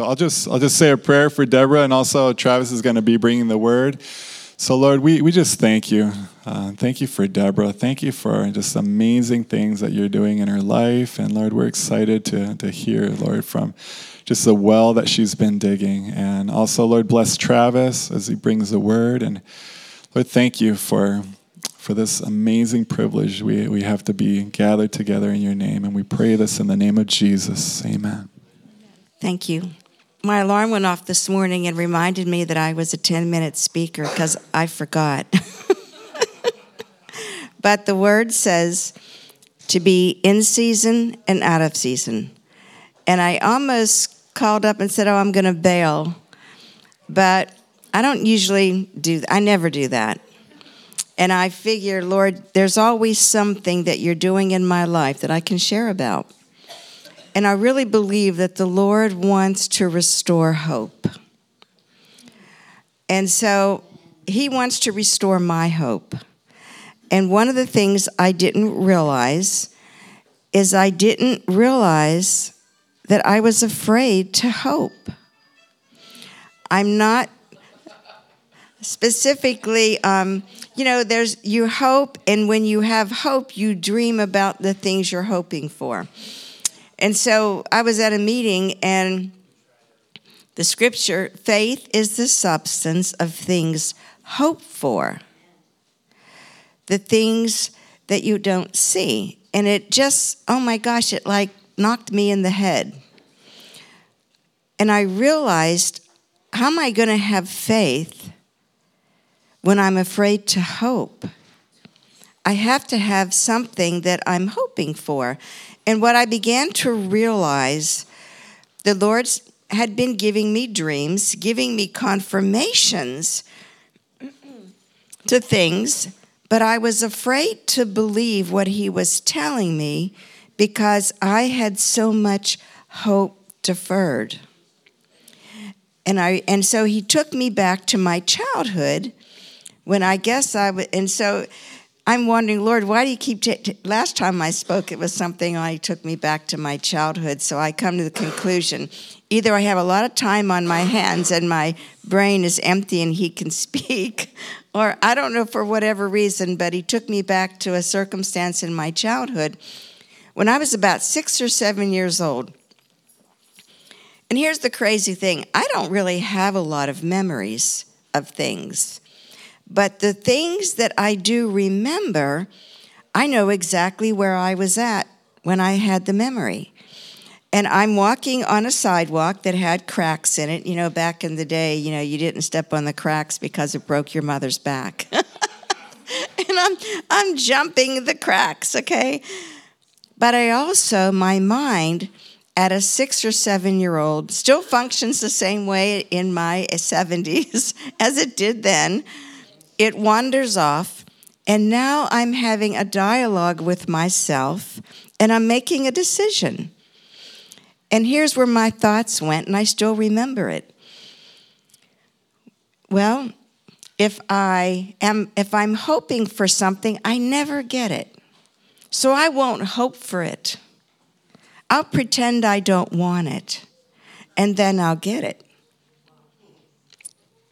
So I'll just I'll just say a prayer for Deborah, and also Travis is going to be bringing the word. So Lord, we, we just thank you. Uh, thank you for Deborah. Thank you for just amazing things that you're doing in her life. And Lord, we're excited to to hear, Lord, from just the well that she's been digging. And also, Lord, bless Travis as he brings the word. And Lord, thank you for for this amazing privilege we, we have to be gathered together in your name. And we pray this in the name of Jesus. Amen. Thank you. My alarm went off this morning and reminded me that I was a 10 minute speaker because I forgot. but the word says to be in season and out of season. And I almost called up and said, Oh, I'm going to bail. But I don't usually do I never do that. And I figure, Lord, there's always something that you're doing in my life that I can share about. And I really believe that the Lord wants to restore hope. And so he wants to restore my hope. And one of the things I didn't realize is I didn't realize that I was afraid to hope. I'm not specifically um, you know there's you hope and when you have hope you dream about the things you're hoping for and so i was at a meeting and the scripture faith is the substance of things hoped for the things that you don't see and it just oh my gosh it like knocked me in the head and i realized how am i going to have faith when I'm afraid to hope. I have to have something that I'm hoping for. And what I began to realize, the Lord had been giving me dreams, giving me confirmations to things, but I was afraid to believe what He was telling me because I had so much hope deferred. And I and so he took me back to my childhood when I guess I would, and so I'm wondering, Lord, why do you keep? T- t- Last time I spoke, it was something I took me back to my childhood. So I come to the conclusion: either I have a lot of time on my hands and my brain is empty and He can speak, or I don't know for whatever reason, but He took me back to a circumstance in my childhood when I was about six or seven years old. And here's the crazy thing: I don't really have a lot of memories of things. But the things that I do remember, I know exactly where I was at when I had the memory. And I'm walking on a sidewalk that had cracks in it. You know, back in the day, you know, you didn't step on the cracks because it broke your mother's back. and I'm I'm jumping the cracks, okay? But I also my mind at a 6 or 7 year old still functions the same way in my 70s as it did then it wanders off, and now I'm having a dialogue with myself and I'm making a decision. And here's where my thoughts went, and I still remember it. Well, if I am if I'm hoping for something, I never get it. So I won't hope for it. I'll pretend I don't want it, and then I'll get it.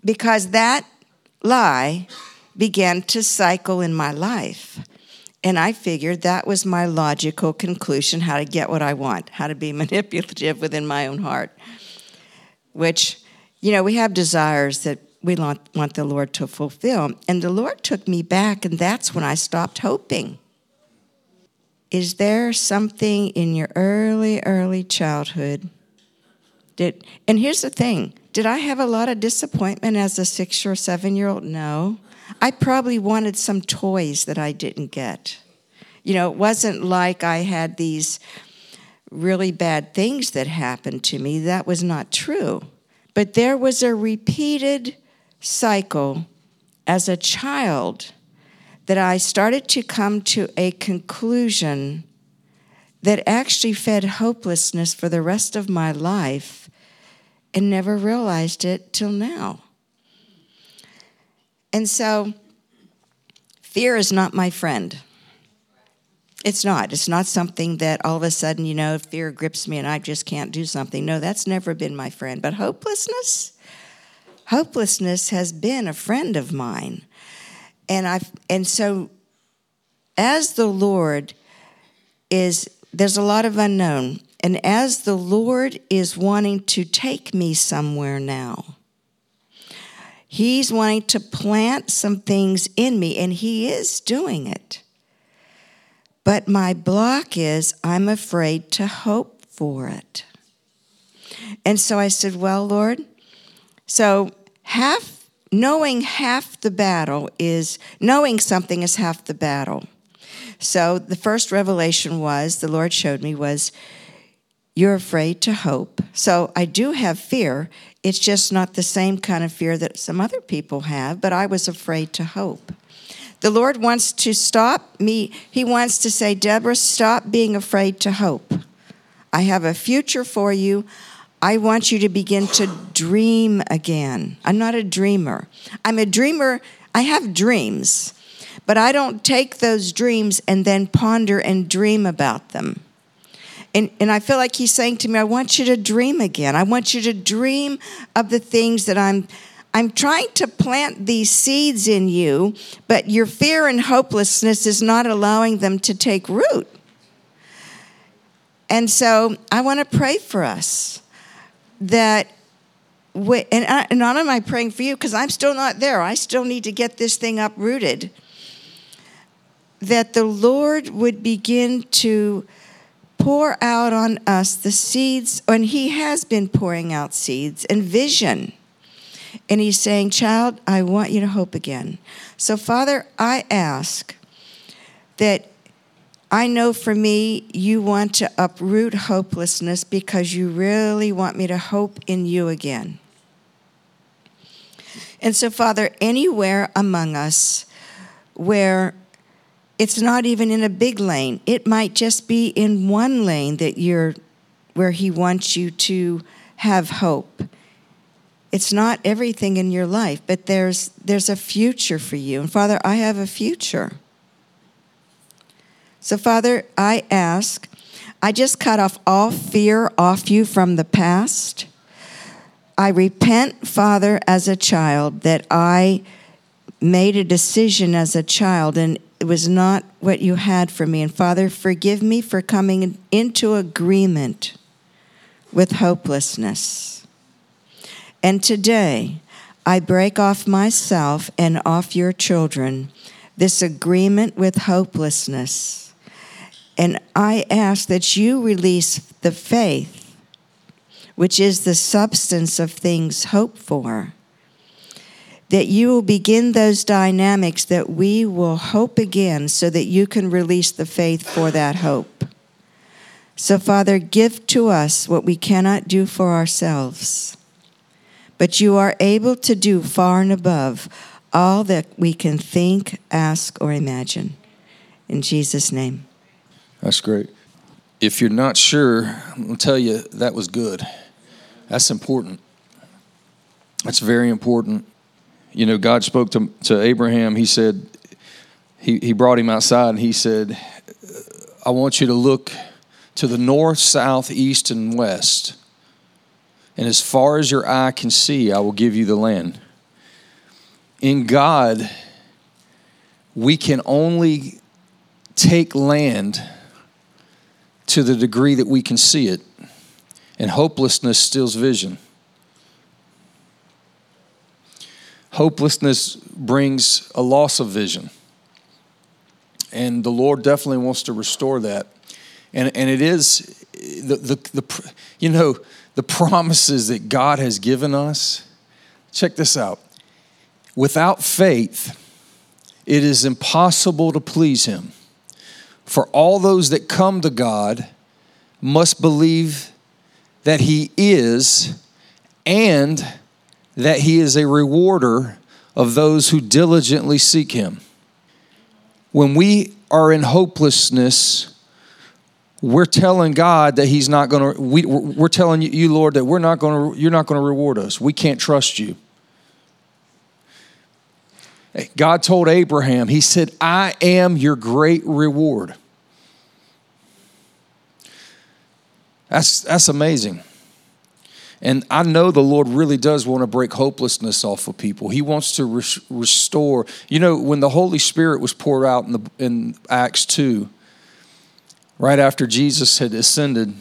Because that lie began to cycle in my life. And I figured that was my logical conclusion how to get what I want, how to be manipulative within my own heart. Which, you know, we have desires that we want, the Lord to fulfill. And the Lord took me back, and that's when I stopped hoping. Is there something in your early, early childhood? that, and here's the thing did I have a lot of disappointment as a six or seven year old? No. I probably wanted some toys that I didn't get. You know, it wasn't like I had these really bad things that happened to me. That was not true. But there was a repeated cycle as a child that I started to come to a conclusion that actually fed hopelessness for the rest of my life and never realized it till now. And so, fear is not my friend. It's not. It's not something that all of a sudden, you know, fear grips me and I just can't do something. No, that's never been my friend. But hopelessness, hopelessness has been a friend of mine. And I and so as the Lord is there's a lot of unknown. And as the Lord is wanting to take me somewhere now, He's wanting to plant some things in me, and He is doing it. But my block is I'm afraid to hope for it. And so I said, Well, Lord, so half, knowing half the battle is, knowing something is half the battle. So the first revelation was, the Lord showed me, was, you're afraid to hope. So I do have fear. It's just not the same kind of fear that some other people have, but I was afraid to hope. The Lord wants to stop me. He wants to say, Deborah, stop being afraid to hope. I have a future for you. I want you to begin to dream again. I'm not a dreamer. I'm a dreamer. I have dreams, but I don't take those dreams and then ponder and dream about them. And, and I feel like he's saying to me, I want you to dream again. I want you to dream of the things that I'm I'm trying to plant these seeds in you, but your fear and hopelessness is not allowing them to take root. And so I want to pray for us that, we, and, I, and not am I praying for you because I'm still not there. I still need to get this thing uprooted. That the Lord would begin to pour out on us the seeds, and He has been pouring out seeds and vision and he's saying, Child, I want you to hope again. So, Father, I ask that I know for me, you want to uproot hopelessness because you really want me to hope in you again. And so, Father, anywhere among us where it's not even in a big lane, it might just be in one lane that you're where He wants you to have hope it's not everything in your life, but there's there's a future for you. And Father, I have a future. So Father, I ask, I just cut off all fear off you from the past. I repent, Father, as a child that I made a decision as a child and it was not what you had for me. And Father, forgive me for coming into agreement with hopelessness. And today, I break off myself and off your children this agreement with hopelessness. And I ask that you release the faith, which is the substance of things hoped for. That you will begin those dynamics that we will hope again so that you can release the faith for that hope. So, Father, give to us what we cannot do for ourselves but you are able to do far and above all that we can think, ask, or imagine. In Jesus' name. That's great. If you're not sure, I'll tell you that was good. That's important. That's very important. You know, God spoke to, to Abraham. He said, he, he brought him outside and he said, I want you to look to the north, south, east, and west and as far as your eye can see, I will give you the land. In God, we can only take land to the degree that we can see it, and hopelessness steals vision. Hopelessness brings a loss of vision. And the Lord definitely wants to restore that. And, and it is, the, the, the, you know, the promises that God has given us. Check this out. Without faith, it is impossible to please Him. For all those that come to God must believe that He is and that he is a rewarder of those who diligently seek him. When we are in hopelessness, we're telling God that He's not going to. We, are telling you, Lord, that we're not going to. You're not going to reward us. We can't trust you. God told Abraham. He said, "I am your great reward." That's that's amazing. And I know the Lord really does want to break hopelessness off of people. He wants to res- restore. You know, when the Holy Spirit was poured out in, the, in Acts 2, right after Jesus had ascended,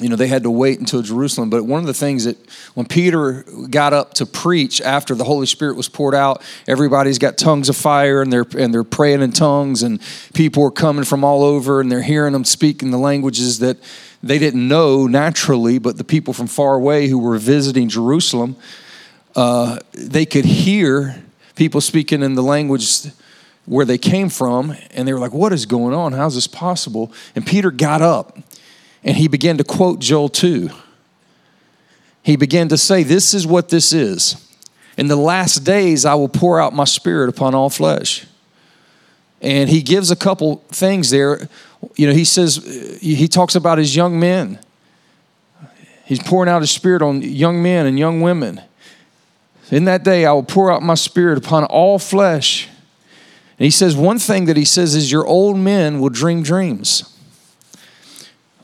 you know, they had to wait until Jerusalem. But one of the things that when Peter got up to preach after the Holy Spirit was poured out, everybody's got tongues of fire and they're and they're praying in tongues, and people are coming from all over and they're hearing them speak in the languages that they didn't know naturally, but the people from far away who were visiting Jerusalem, uh, they could hear people speaking in the language where they came from, and they were like, What is going on? How's this possible? And Peter got up and he began to quote Joel 2. He began to say, This is what this is. In the last days, I will pour out my spirit upon all flesh. And he gives a couple things there. You know, he says, he talks about his young men. He's pouring out his spirit on young men and young women. In that day, I will pour out my spirit upon all flesh. And he says, one thing that he says is, Your old men will dream dreams.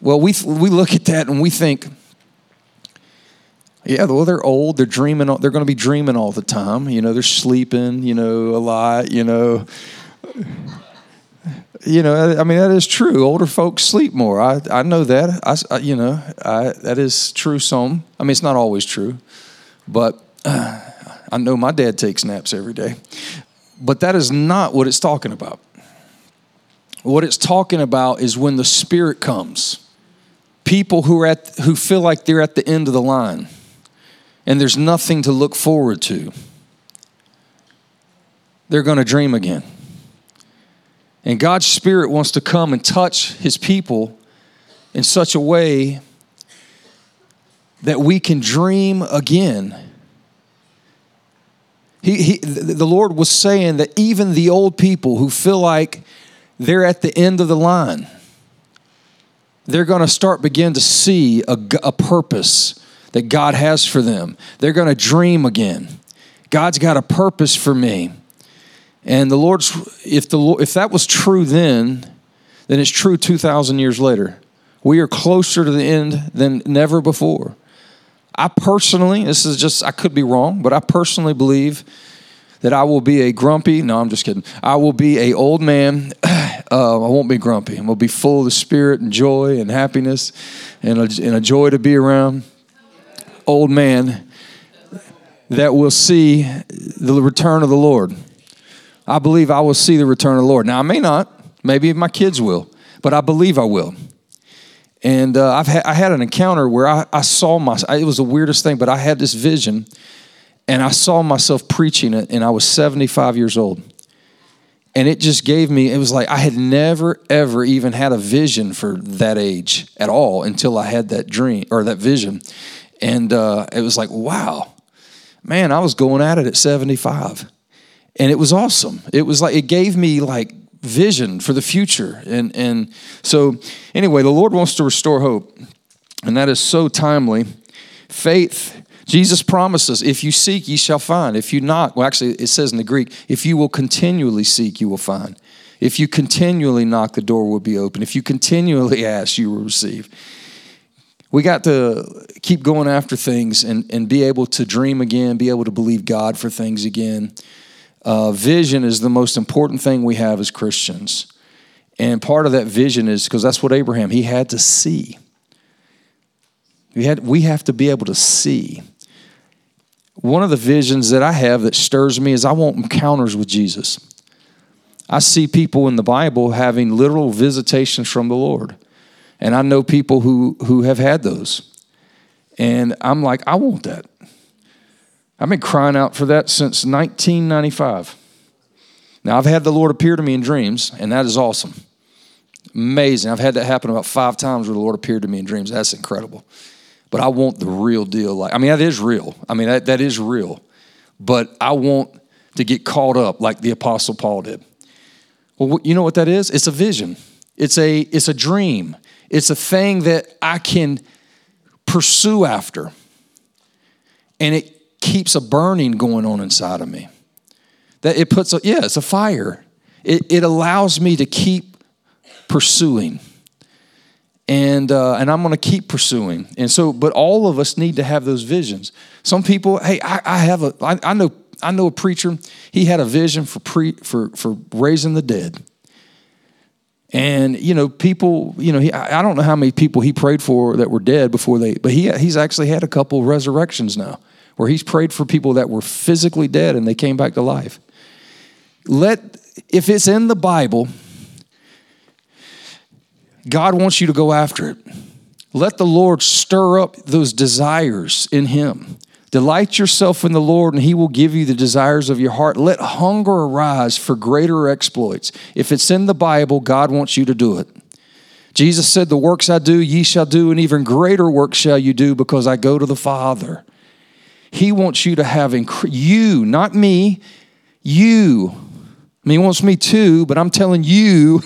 Well, we, we look at that and we think, yeah, well, they're old. They're dreaming. They're going to be dreaming all the time. You know, they're sleeping. You know, a lot. You know, you know. I mean, that is true. Older folks sleep more. I I know that. I, I you know, I that is true. Some. I mean, it's not always true, but uh, I know my dad takes naps every day. But that is not what it's talking about. What it's talking about is when the Spirit comes people who are at who feel like they're at the end of the line and there's nothing to look forward to they're going to dream again and god's spirit wants to come and touch his people in such a way that we can dream again he, he, the lord was saying that even the old people who feel like they're at the end of the line they're going to start begin to see a, a purpose that God has for them. They're going to dream again. God's got a purpose for me. And the Lord's if the if that was true then, then it's true 2000 years later. We are closer to the end than never before. I personally, this is just I could be wrong, but I personally believe that I will be a grumpy, no, I'm just kidding. I will be a old man uh, I won't be grumpy. I'm going to be full of the spirit and joy and happiness and a, and a joy to be around. Old man that will see the return of the Lord. I believe I will see the return of the Lord. Now, I may not. Maybe my kids will, but I believe I will. And uh, I've ha- I had an encounter where I, I saw my, it was the weirdest thing, but I had this vision and I saw myself preaching it, and I was 75 years old and it just gave me it was like i had never ever even had a vision for that age at all until i had that dream or that vision and uh, it was like wow man i was going at it at 75 and it was awesome it was like it gave me like vision for the future and and so anyway the lord wants to restore hope and that is so timely faith Jesus promises, if you seek, ye shall find. If you knock, well, actually, it says in the Greek, if you will continually seek, you will find. If you continually knock, the door will be open. If you continually ask, you will receive. We got to keep going after things and, and be able to dream again, be able to believe God for things again. Uh, vision is the most important thing we have as Christians. And part of that vision is because that's what Abraham, he had to see. We, had, we have to be able to see one of the visions that I have that stirs me is I want encounters with Jesus. I see people in the Bible having literal visitations from the Lord. And I know people who, who have had those. And I'm like, I want that. I've been crying out for that since 1995. Now, I've had the Lord appear to me in dreams, and that is awesome. Amazing. I've had that happen about five times where the Lord appeared to me in dreams. That's incredible but I want the real deal. Like, I mean, that is real. I mean, that, that is real. But I want to get caught up like the Apostle Paul did. Well, you know what that is? It's a vision. It's a it's a dream. It's a thing that I can pursue after. And it keeps a burning going on inside of me. That it puts a yeah, it's a fire. It it allows me to keep pursuing. and uh, and I'm going to keep pursuing. And so, but all of us need to have those visions. Some people, hey, I, I have a, I, I know, I know a preacher. He had a vision for pre for for raising the dead. And you know, people, you know, he, I don't know how many people he prayed for that were dead before they, but he he's actually had a couple resurrections now, where he's prayed for people that were physically dead and they came back to life. Let if it's in the Bible, God wants you to go after it. Let the Lord stir up those desires in Him. Delight yourself in the Lord, and He will give you the desires of your heart. Let hunger arise for greater exploits. If it's in the Bible, God wants you to do it. Jesus said, The works I do, ye shall do, and even greater works shall you do, because I go to the Father. He wants you to have inc- you, not me, you. I mean, He wants me too, but I'm telling you,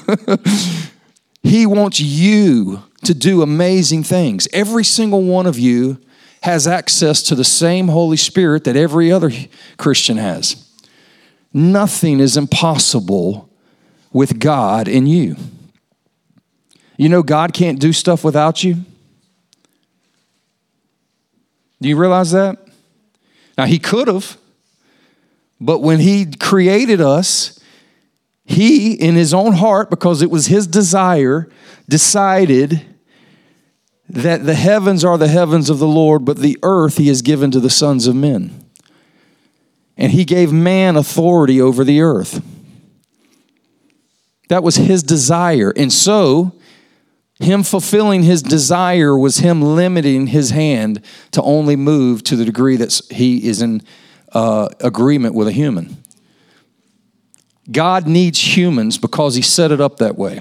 He wants you to do amazing things. Every single one of you has access to the same Holy Spirit that every other Christian has. Nothing is impossible with God in you. You know, God can't do stuff without you. Do you realize that? Now, He could have, but when He created us, He, in His own heart, because it was His desire, decided that the heavens are the heavens of the Lord, but the earth he has given to the sons of men. And he gave man authority over the earth. That was his desire. And so, him fulfilling his desire was him limiting his hand to only move to the degree that he is in uh, agreement with a human. God needs humans because he set it up that way.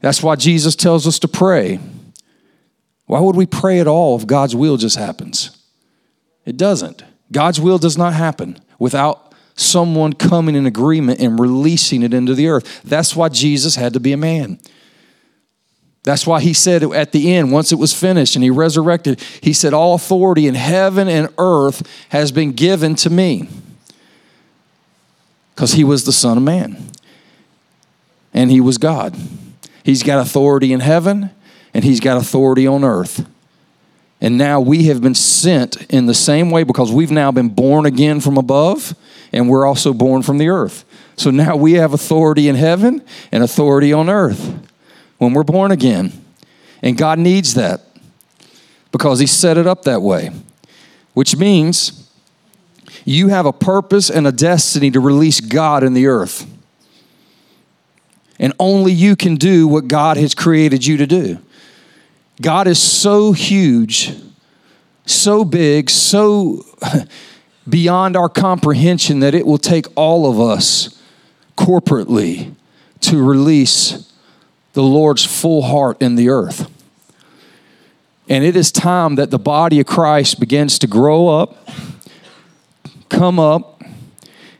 That's why Jesus tells us to pray. Why would we pray at all if God's will just happens? It doesn't. God's will does not happen without someone coming in agreement and releasing it into the earth. That's why Jesus had to be a man. That's why he said at the end, once it was finished and he resurrected, he said, All authority in heaven and earth has been given to me. Because he was the Son of Man and he was God. He's got authority in heaven and he's got authority on earth. And now we have been sent in the same way because we've now been born again from above and we're also born from the earth. So now we have authority in heaven and authority on earth when we're born again. And God needs that because He set it up that way, which means you have a purpose and a destiny to release God in the earth. And only you can do what God has created you to do. God is so huge, so big, so beyond our comprehension that it will take all of us corporately to release the Lord's full heart in the earth. And it is time that the body of Christ begins to grow up, come up,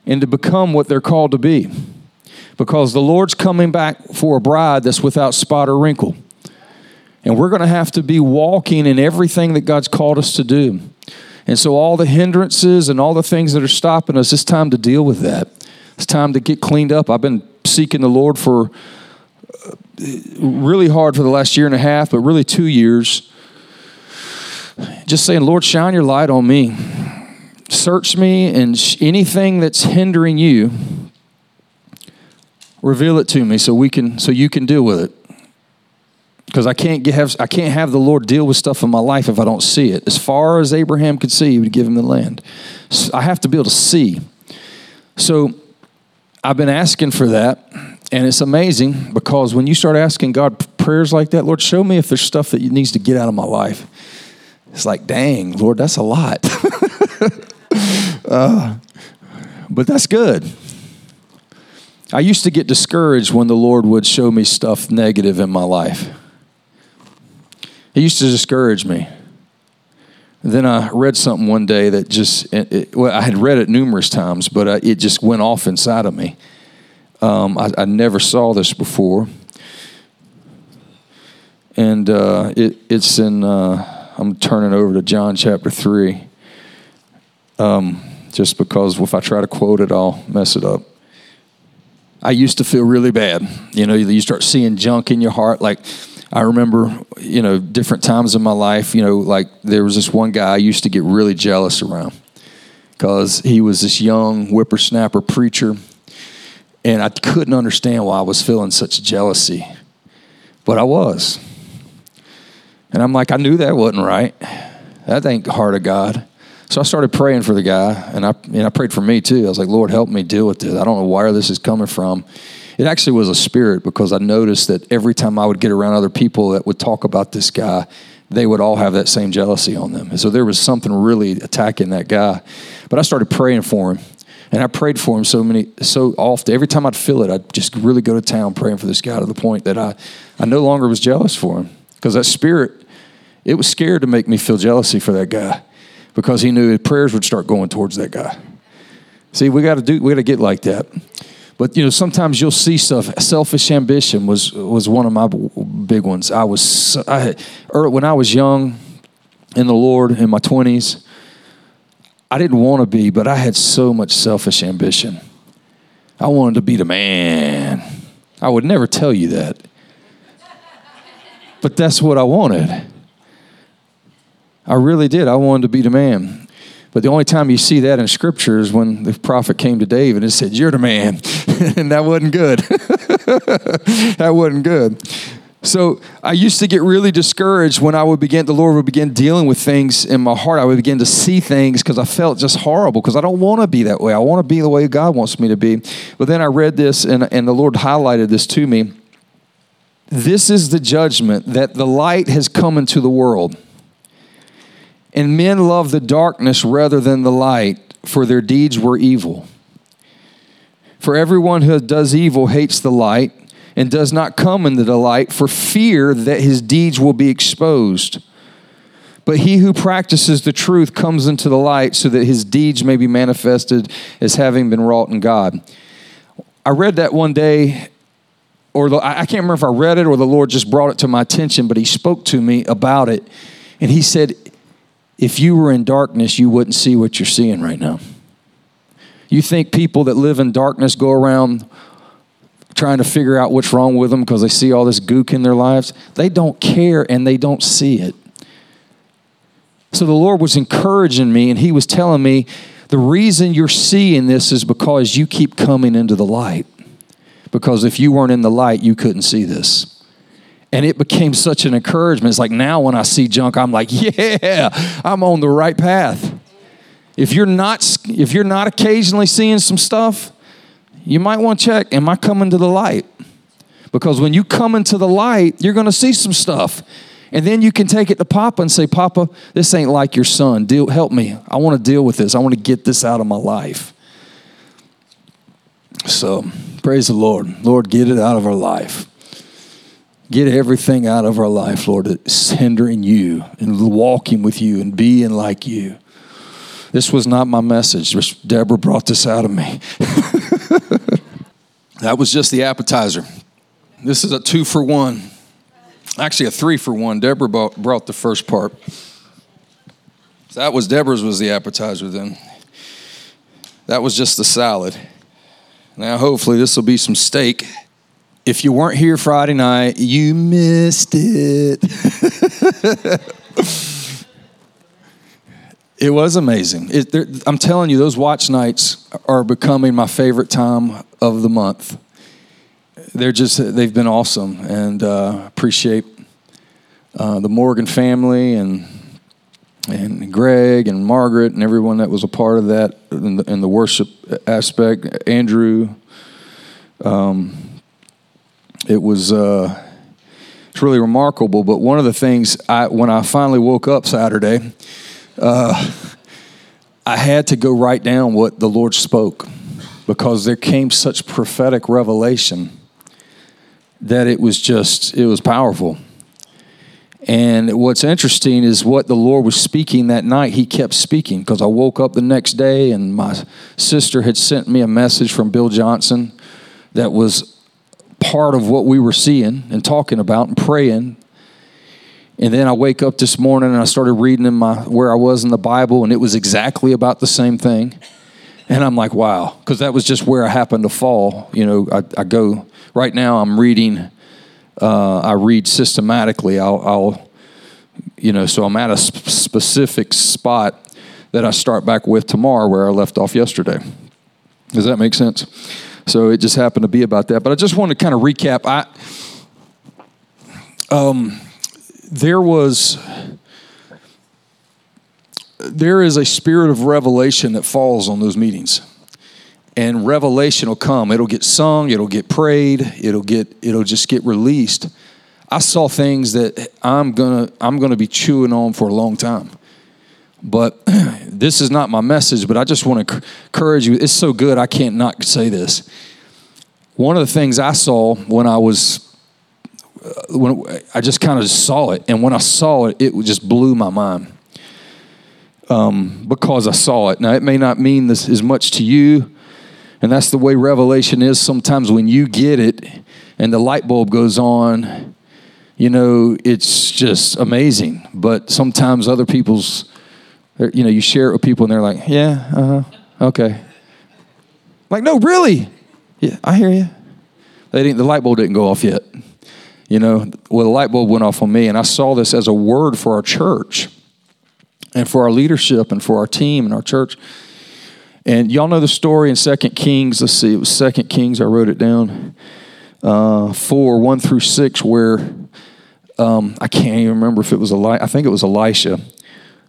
and to become what they're called to be. Because the Lord's coming back for a bride that's without spot or wrinkle. And we're going to have to be walking in everything that God's called us to do. And so, all the hindrances and all the things that are stopping us, it's time to deal with that. It's time to get cleaned up. I've been seeking the Lord for really hard for the last year and a half, but really two years. Just saying, Lord, shine your light on me. Search me, and anything that's hindering you, reveal it to me so we can so you can deal with it because I can't get, have I can't have the Lord deal with stuff in my life if I don't see it. As far as Abraham could see, he would give him the land. So I have to be able to see. So I've been asking for that, and it's amazing because when you start asking God prayers like that, Lord, show me if there's stuff that needs to get out of my life. It's like, dang, Lord, that's a lot. uh, but that's good. I used to get discouraged when the Lord would show me stuff negative in my life. He used to discourage me. Then I read something one day that just, it, well, I had read it numerous times, but uh, it just went off inside of me. Um, I, I, never saw this before. And uh, it, it's in, uh, I'm turning over to John chapter 3. Um, just because if I try to quote it, I'll mess it up. I used to feel really bad. You know, you start seeing junk in your heart. Like, I remember, you know, different times in my life, you know, like there was this one guy I used to get really jealous around because he was this young whippersnapper preacher. And I couldn't understand why I was feeling such jealousy, but I was. And I'm like, I knew that wasn't right. That ain't the heart of God. So I started praying for the guy, and I, and I prayed for me too. I was like, Lord, help me deal with this. I don't know where this is coming from. It actually was a spirit because I noticed that every time I would get around other people that would talk about this guy, they would all have that same jealousy on them. And so there was something really attacking that guy. But I started praying for him. And I prayed for him so many, so often. Every time I'd feel it, I'd just really go to town praying for this guy to the point that I, I no longer was jealous for him because that spirit, it was scared to make me feel jealousy for that guy because he knew his prayers would start going towards that guy. See, we got to do, we got to get like that. But you know, sometimes you'll see stuff. Selfish ambition was was one of my big ones. I was I er, when I was young in the Lord in my twenties. I didn't want to be, but I had so much selfish ambition. I wanted to be the man. I would never tell you that. But that's what I wanted. I really did. I wanted to be the man. But the only time you see that in scripture is when the prophet came to David and said, You're the man. and that wasn't good. that wasn't good. So I used to get really discouraged when I would begin, the Lord would begin dealing with things in my heart. I would begin to see things because I felt just horrible because I don't want to be that way. I want to be the way God wants me to be. But then I read this and, and the Lord highlighted this to me. This is the judgment that the light has come into the world and men love the darkness rather than the light, for their deeds were evil. For everyone who does evil hates the light and does not come into the light for fear that his deeds will be exposed. But he who practices the truth comes into the light so that his deeds may be manifested as having been wrought in God. I read that one day, or the, I can't remember if I read it or the Lord just brought it to my attention, but he spoke to me about it. And he said, if you were in darkness, you wouldn't see what you're seeing right now. You think people that live in darkness go around trying to figure out what's wrong with them because they see all this gook in their lives? They don't care and they don't see it. So the Lord was encouraging me and He was telling me the reason you're seeing this is because you keep coming into the light. Because if you weren't in the light, you couldn't see this. And it became such an encouragement. It's like now when I see junk, I'm like, yeah, I'm on the right path. If you're not if you're not occasionally seeing some stuff, you might want to check, am I coming to the light? Because when you come into the light, you're going to see some stuff. And then you can take it to Papa and say, Papa, this ain't like your son. Deal, help me. I want to deal with this. I want to get this out of my life. So, praise the Lord. Lord, get it out of our life. Get everything out of our life, Lord, that's hindering you and walking with you and being like you. This was not my message. Deborah brought this out of me. that was just the appetizer. This is a two for one. Actually, a three for one. Deborah brought the first part. That was Deborah's was the appetizer then. That was just the salad. Now, hopefully, this will be some steak if you weren't here Friday night, you missed it. it was amazing. It, I'm telling you, those watch nights are becoming my favorite time of the month. They're just, they've been awesome. And uh, appreciate uh, the Morgan family and and Greg and Margaret and everyone that was a part of that in the, in the worship aspect. Andrew. Um, it was uh, it's really remarkable. But one of the things I, when I finally woke up Saturday, uh, I had to go write down what the Lord spoke because there came such prophetic revelation that it was just it was powerful. And what's interesting is what the Lord was speaking that night, He kept speaking because I woke up the next day and my sister had sent me a message from Bill Johnson that was part of what we were seeing and talking about and praying. And then I wake up this morning and I started reading in my where I was in the Bible, and it was exactly about the same thing. And I'm like, wow, because that was just where I happened to fall. You know, I, I go right now. I'm reading uh, I read systematically. I'll, I'll, you know, so I'm at a sp- specific spot that I start back with tomorrow where I left off yesterday. Does that make sense? So it just happened to be about that. But I just want to kind of recap. I, um, there was there is a spirit of revelation that falls on those meetings. And revelation will come. It'll get sung it'll get prayed it'll get it'll just get released. I saw things that i'm gonna i'm gonna be chewing on for a long time. But this is not my message but i just want to encourage you. It's so good i can't not say this. One of the things i saw when i was uh, when i just kind of saw it and when i saw it it just blew my mind um, because I saw it. Now, it may not mean this as much to you, and that's the way revelation is sometimes when you get it and the light bulb goes on, you know, it's just amazing. But sometimes other people's, you know, you share it with people and they're like, yeah, uh huh, okay. Like, no, really? Yeah, I hear you. They didn't, the light bulb didn't go off yet. You know, well, the light bulb went off on me, and I saw this as a word for our church and for our leadership and for our team and our church. And y'all know the story in Second Kings. Let's see, it was Second Kings. I wrote it down. Uh, four, one through six, where um, I can't even remember if it was Eli- I think it was Elisha.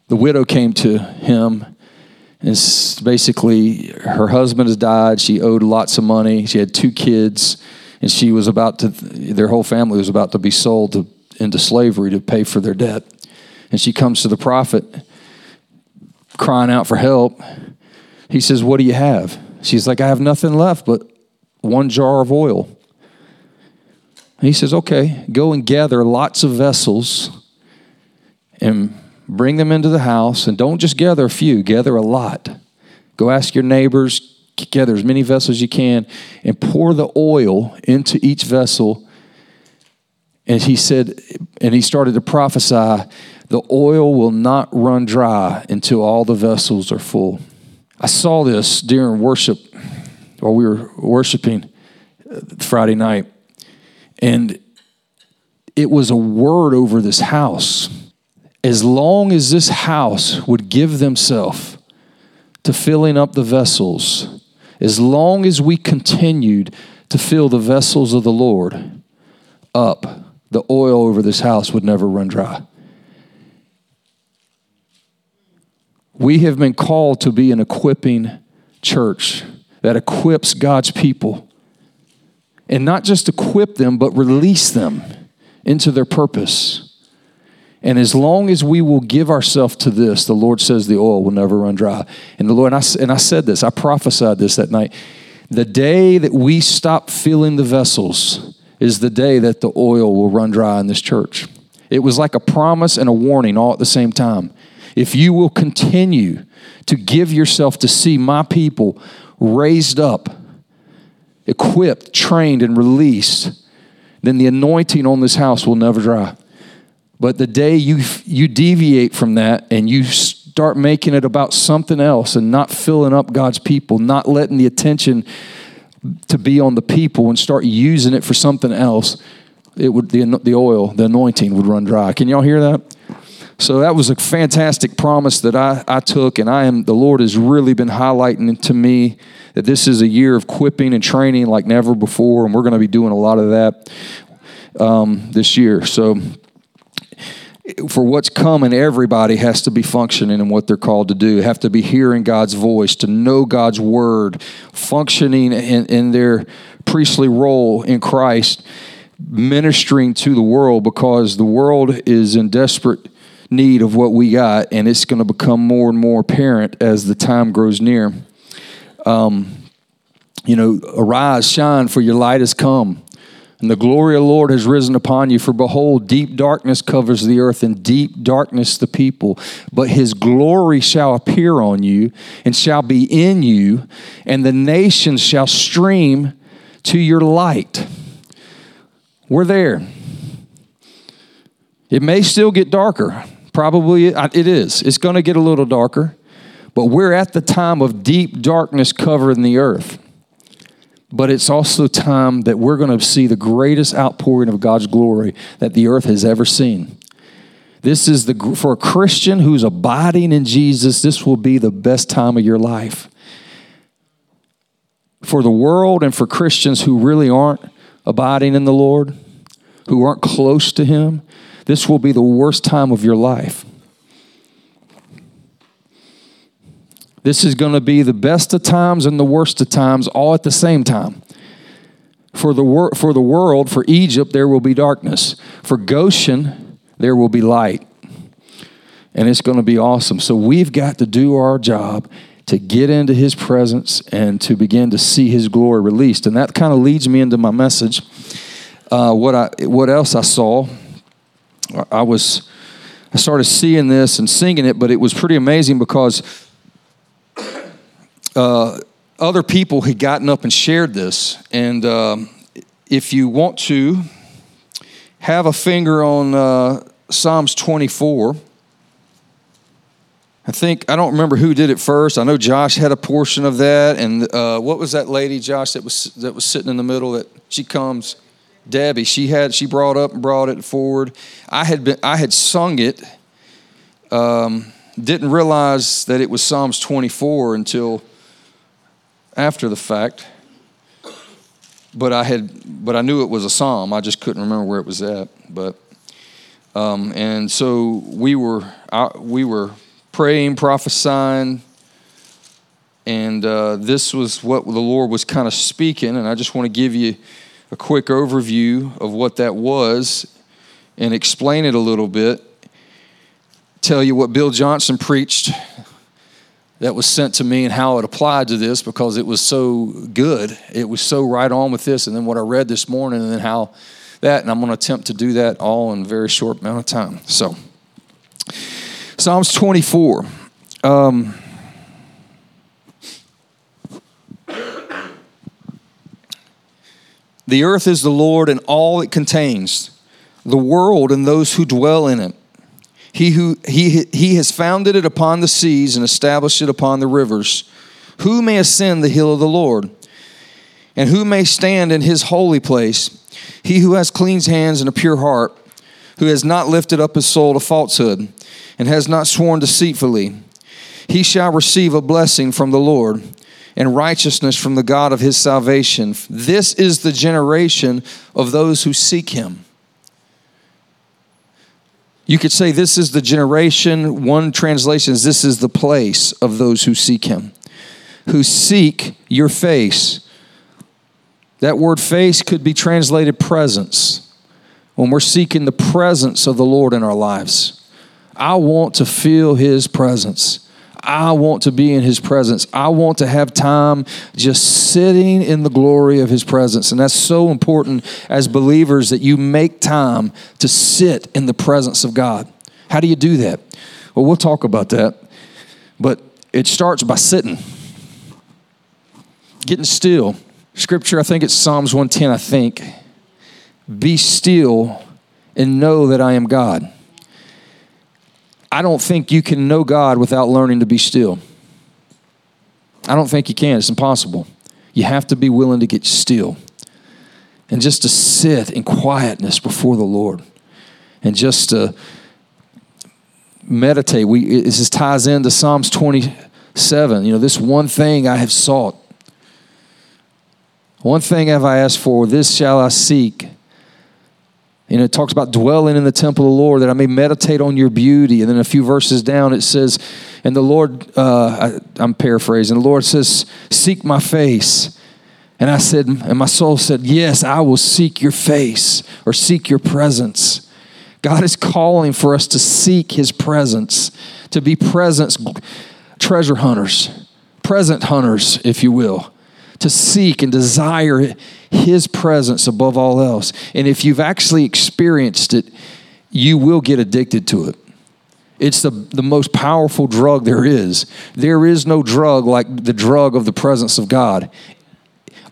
The widow came to him, and basically her husband has died. She owed lots of money. She had two kids, and she was about to. Their whole family was about to be sold to, into slavery to pay for their debt. And she comes to the prophet, crying out for help he says, What do you have? She's like, I have nothing left but one jar of oil. And he says, Okay, go and gather lots of vessels and bring them into the house. And don't just gather a few, gather a lot. Go ask your neighbors, gather as many vessels as you can, and pour the oil into each vessel. And he said, and he started to prophesy, the oil will not run dry until all the vessels are full. I saw this during worship while we were worshiping uh, Friday night, and it was a word over this house. As long as this house would give themselves to filling up the vessels, as long as we continued to fill the vessels of the Lord up, the oil over this house would never run dry. We have been called to be an equipping church that equips God's people. And not just equip them, but release them into their purpose. And as long as we will give ourselves to this, the Lord says the oil will never run dry. And the Lord, and I, and I said this, I prophesied this that night. The day that we stop filling the vessels is the day that the oil will run dry in this church. It was like a promise and a warning all at the same time. If you will continue to give yourself to see my people raised up, equipped, trained, and released, then the anointing on this house will never dry. But the day you, you deviate from that and you start making it about something else and not filling up God's people, not letting the attention to be on the people and start using it for something else, it would the, the oil, the anointing would run dry. Can y'all hear that? So that was a fantastic promise that I, I took, and I am the Lord has really been highlighting to me that this is a year of equipping and training like never before, and we're going to be doing a lot of that um, this year. So for what's coming, everybody has to be functioning in what they're called to do, have to be hearing God's voice, to know God's word, functioning in, in their priestly role in Christ, ministering to the world because the world is in desperate need of what we got, and it's going to become more and more apparent as the time grows near. Um, you know, arise, shine, for your light has come. And the glory of the Lord has risen upon you. For behold, deep darkness covers the earth, and deep darkness the people. But his glory shall appear on you, and shall be in you, and the nations shall stream to your light. We're there. It may still get darker. Probably it is. It's going to get a little darker, but we're at the time of deep darkness covering the earth. But it's also time that we're going to see the greatest outpouring of God's glory that the earth has ever seen. This is the for a Christian who's abiding in Jesus, this will be the best time of your life. For the world and for Christians who really aren't abiding in the Lord, who aren't close to him, this will be the worst time of your life. This is going to be the best of times and the worst of times all at the same time. For the, wor- for the world, for Egypt, there will be darkness. For Goshen, there will be light. And it's going to be awesome. So we've got to do our job to get into his presence and to begin to see his glory released. And that kind of leads me into my message. Uh, what, I, what else I saw, I was, I started seeing this and singing it, but it was pretty amazing because uh, other people had gotten up and shared this. And um, if you want to have a finger on uh, Psalms 24, I think, I don't remember who did it first. I know Josh had a portion of that. And uh, what was that lady, Josh, that was, that was sitting in the middle that she comes? Debbie, she had she brought up and brought it forward. I had been I had sung it, um, didn't realize that it was Psalms 24 until after the fact. But I had, but I knew it was a psalm. I just couldn't remember where it was at. But, um, and so we were, we were praying, prophesying, and uh, this was what the Lord was kind of speaking. And I just want to give you a quick overview of what that was, and explain it a little bit. Tell you what Bill Johnson preached that was sent to me and how it applied to this because it was so good. It was so right on with this. And then what I read this morning, and then how that, and I'm going to attempt to do that all in a very short amount of time. So, Psalms 24. Um, the earth is the Lord and all it contains, the world and those who dwell in it. He who he, he has founded it upon the seas and established it upon the rivers. Who may ascend the hill of the Lord? And who may stand in his holy place? He who has clean hands and a pure heart, who has not lifted up his soul to falsehood, and has not sworn deceitfully. He shall receive a blessing from the Lord and righteousness from the God of his salvation. This is the generation of those who seek him. You could say this is the generation, one translation is this is the place of those who seek him, who seek your face. That word face could be translated presence. When we're seeking the presence of the Lord in our lives, I want to feel his presence. I want to be in his presence. I want to have time just sitting in the glory of his presence. And that's so important as believers that you make time to sit in the presence of God. How do you do that? Well, we'll talk about that. But it starts by sitting, getting still. Scripture, I think it's Psalms 110, I think. Be still and know that I am God. I don't think you can know God without learning to be still. I don't think you can. It's impossible. You have to be willing to get still and just to sit in quietness before the Lord and just to meditate. We, this ties into Psalms 27. You know, this one thing I have sought, one thing have I asked for, this shall I seek you know, it talks about dwelling in the temple of the Lord, that I may meditate on your beauty. And then a few verses down, it says, and the Lord, uh, I, I'm paraphrasing, the Lord says, Seek my face. And I said, and my soul said, Yes, I will seek your face or seek your presence. God is calling for us to seek his presence, to be presence treasure hunters, present hunters, if you will to seek and desire His presence above all else. And if you've actually experienced it, you will get addicted to it. It's the, the most powerful drug there is. There is no drug like the drug of the presence of God.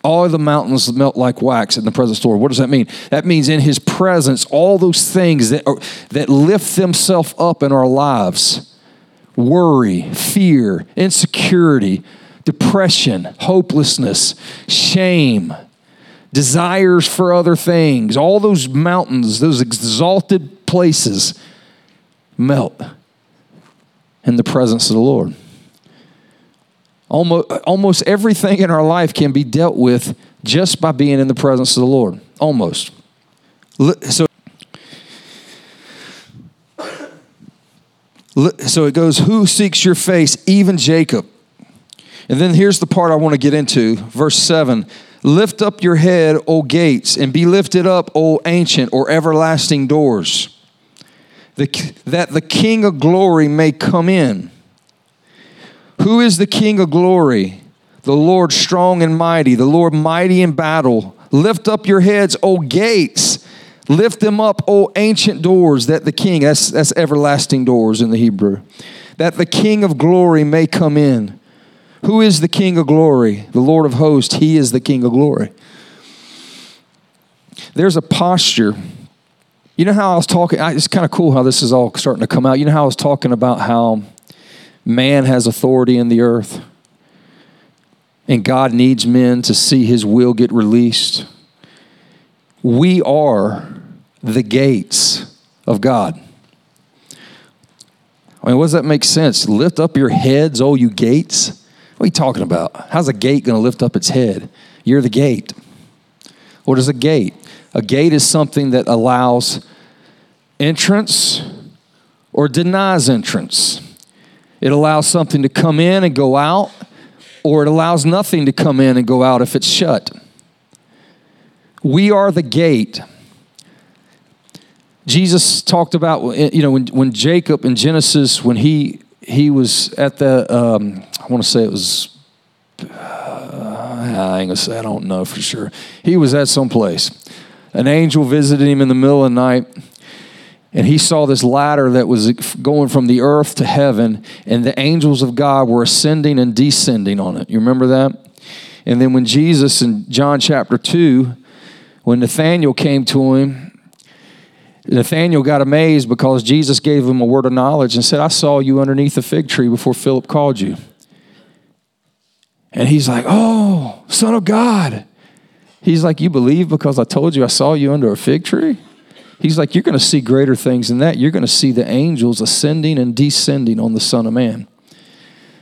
All the mountains melt like wax in the presence of the Lord. What does that mean? That means in His presence, all those things that, are, that lift themselves up in our lives worry, fear, insecurity, depression, hopelessness, shame, desires for other things, all those mountains, those exalted places melt in the presence of the Lord. Almost, almost everything in our life can be dealt with just by being in the presence of the Lord. Almost. So, so it goes, Who seeks your face? Even Jacob. And then here's the part I want to get into. Verse 7 Lift up your head, O gates, and be lifted up, O ancient or everlasting doors, that the King of glory may come in. Who is the King of glory? The Lord strong and mighty, the Lord mighty in battle. Lift up your heads, O gates. Lift them up, O ancient doors, that the King, that's, that's everlasting doors in the Hebrew, that the King of glory may come in. Who is the King of glory? The Lord of hosts. He is the King of glory. There's a posture. You know how I was talking? It's kind of cool how this is all starting to come out. You know how I was talking about how man has authority in the earth and God needs men to see his will get released? We are the gates of God. I mean, what does that make sense? Lift up your heads, oh, you gates. What are you talking about? How's a gate going to lift up its head? You're the gate. What is a gate? A gate is something that allows entrance or denies entrance. It allows something to come in and go out, or it allows nothing to come in and go out if it's shut. We are the gate. Jesus talked about, you know, when, when Jacob in Genesis, when he he was at the um, I want to say it was uh, I ain't gonna say I don't know for sure. He was at some place. An angel visited him in the middle of the night, and he saw this ladder that was going from the earth to heaven, and the angels of God were ascending and descending on it. You remember that? And then when Jesus in John chapter 2, when Nathanael came to him Nathanael got amazed because Jesus gave him a word of knowledge and said, I saw you underneath the fig tree before Philip called you. And he's like, Oh, Son of God. He's like, You believe because I told you I saw you under a fig tree? He's like, You're going to see greater things than that. You're going to see the angels ascending and descending on the Son of Man.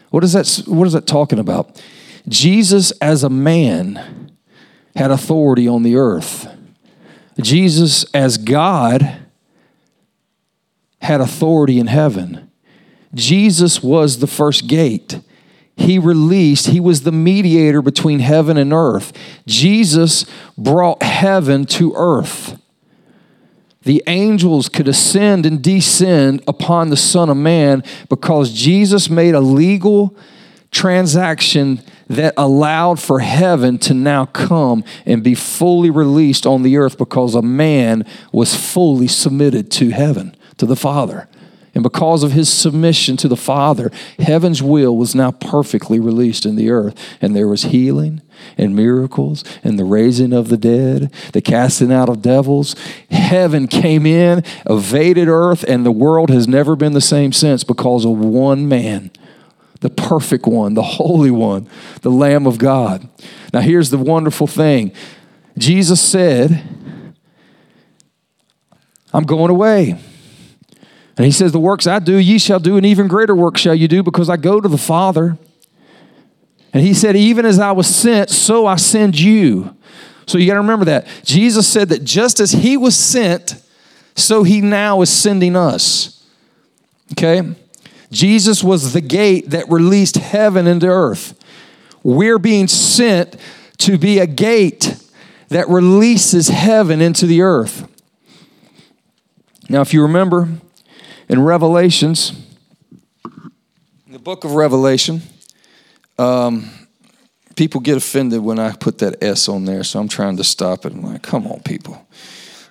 What is that, what is that talking about? Jesus, as a man, had authority on the earth. Jesus, as God, had authority in heaven. Jesus was the first gate. He released, he was the mediator between heaven and earth. Jesus brought heaven to earth. The angels could ascend and descend upon the Son of Man because Jesus made a legal transaction that allowed for heaven to now come and be fully released on the earth because a man was fully submitted to heaven, to the Father. And because of his submission to the Father, heaven's will was now perfectly released in the earth. And there was healing and miracles and the raising of the dead, the casting out of devils. Heaven came in, evaded earth, and the world has never been the same since because of one man the perfect one, the holy one, the Lamb of God. Now, here's the wonderful thing Jesus said, I'm going away. And he says, The works I do, ye shall do, and even greater works shall you do, because I go to the Father. And he said, Even as I was sent, so I send you. So you got to remember that. Jesus said that just as he was sent, so he now is sending us. Okay? Jesus was the gate that released heaven into earth. We're being sent to be a gate that releases heaven into the earth. Now, if you remember in Revelations, in the book of Revelation, um, people get offended when I put that S on there, so I'm trying to stop it. I'm like, come on, people.